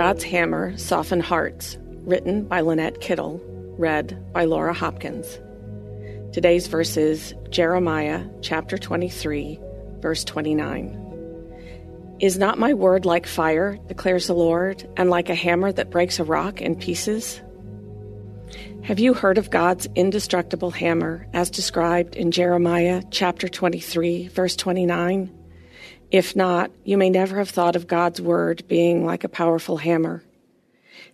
God's Hammer Soften Hearts, written by Lynette Kittle, read by Laura Hopkins. Today's verse is Jeremiah chapter 23, verse 29. Is not my word like fire, declares the Lord, and like a hammer that breaks a rock in pieces? Have you heard of God's indestructible hammer as described in Jeremiah chapter 23, verse 29? If not, you may never have thought of God's word being like a powerful hammer.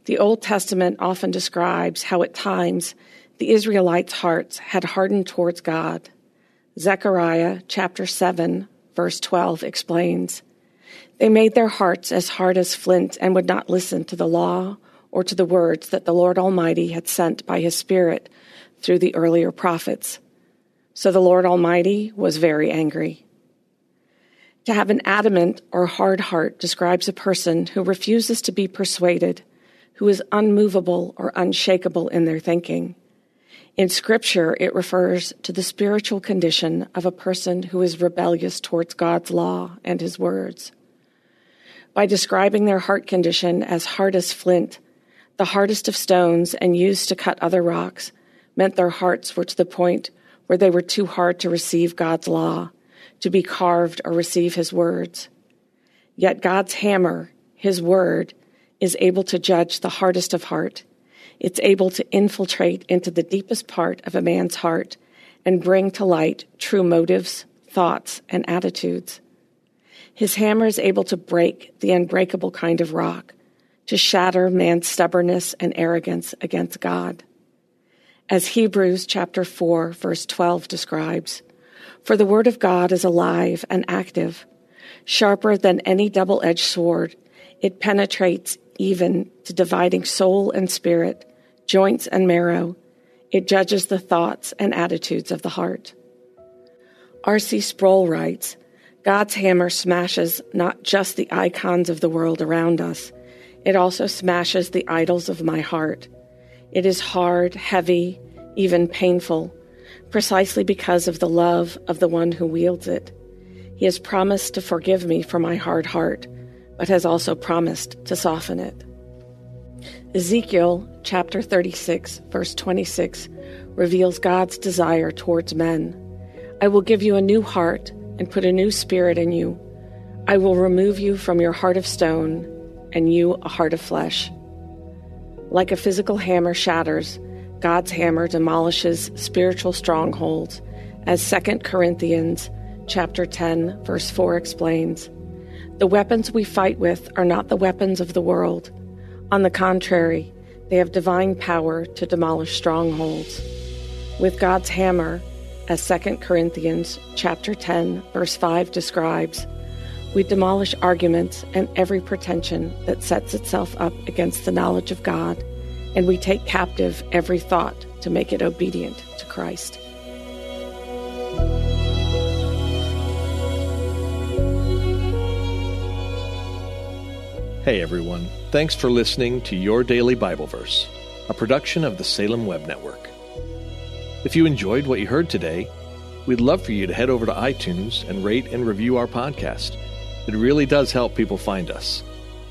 The Old Testament often describes how at times the Israelites' hearts had hardened towards God. Zechariah chapter 7, verse 12 explains They made their hearts as hard as flint and would not listen to the law or to the words that the Lord Almighty had sent by his Spirit through the earlier prophets. So the Lord Almighty was very angry. To have an adamant or hard heart describes a person who refuses to be persuaded, who is unmovable or unshakable in their thinking. In Scripture, it refers to the spiritual condition of a person who is rebellious towards God's law and His words. By describing their heart condition as hard as flint, the hardest of stones and used to cut other rocks, meant their hearts were to the point where they were too hard to receive God's law to be carved or receive his words. Yet God's hammer, his word, is able to judge the hardest of heart. It's able to infiltrate into the deepest part of a man's heart and bring to light true motives, thoughts, and attitudes. His hammer is able to break the unbreakable kind of rock, to shatter man's stubbornness and arrogance against God. As Hebrews chapter 4 verse 12 describes, for the word of God is alive and active, sharper than any double edged sword. It penetrates even to dividing soul and spirit, joints and marrow. It judges the thoughts and attitudes of the heart. R.C. Sproul writes God's hammer smashes not just the icons of the world around us, it also smashes the idols of my heart. It is hard, heavy, even painful precisely because of the love of the one who wields it. He has promised to forgive me for my hard heart, but has also promised to soften it. Ezekiel chapter 36, verse 26, reveals God's desire towards men. I will give you a new heart and put a new spirit in you. I will remove you from your heart of stone and you a heart of flesh. Like a physical hammer shatters, God's hammer demolishes spiritual strongholds, as 2 Corinthians chapter 10 verse 4 explains. The weapons we fight with are not the weapons of the world. On the contrary, they have divine power to demolish strongholds. With God's hammer, as 2 Corinthians chapter 10 verse 5 describes, we demolish arguments and every pretension that sets itself up against the knowledge of God and we take captive every thought to make it obedient to Christ. Hey everyone, thanks for listening to Your Daily Bible Verse, a production of the Salem Web Network. If you enjoyed what you heard today, we'd love for you to head over to iTunes and rate and review our podcast. It really does help people find us.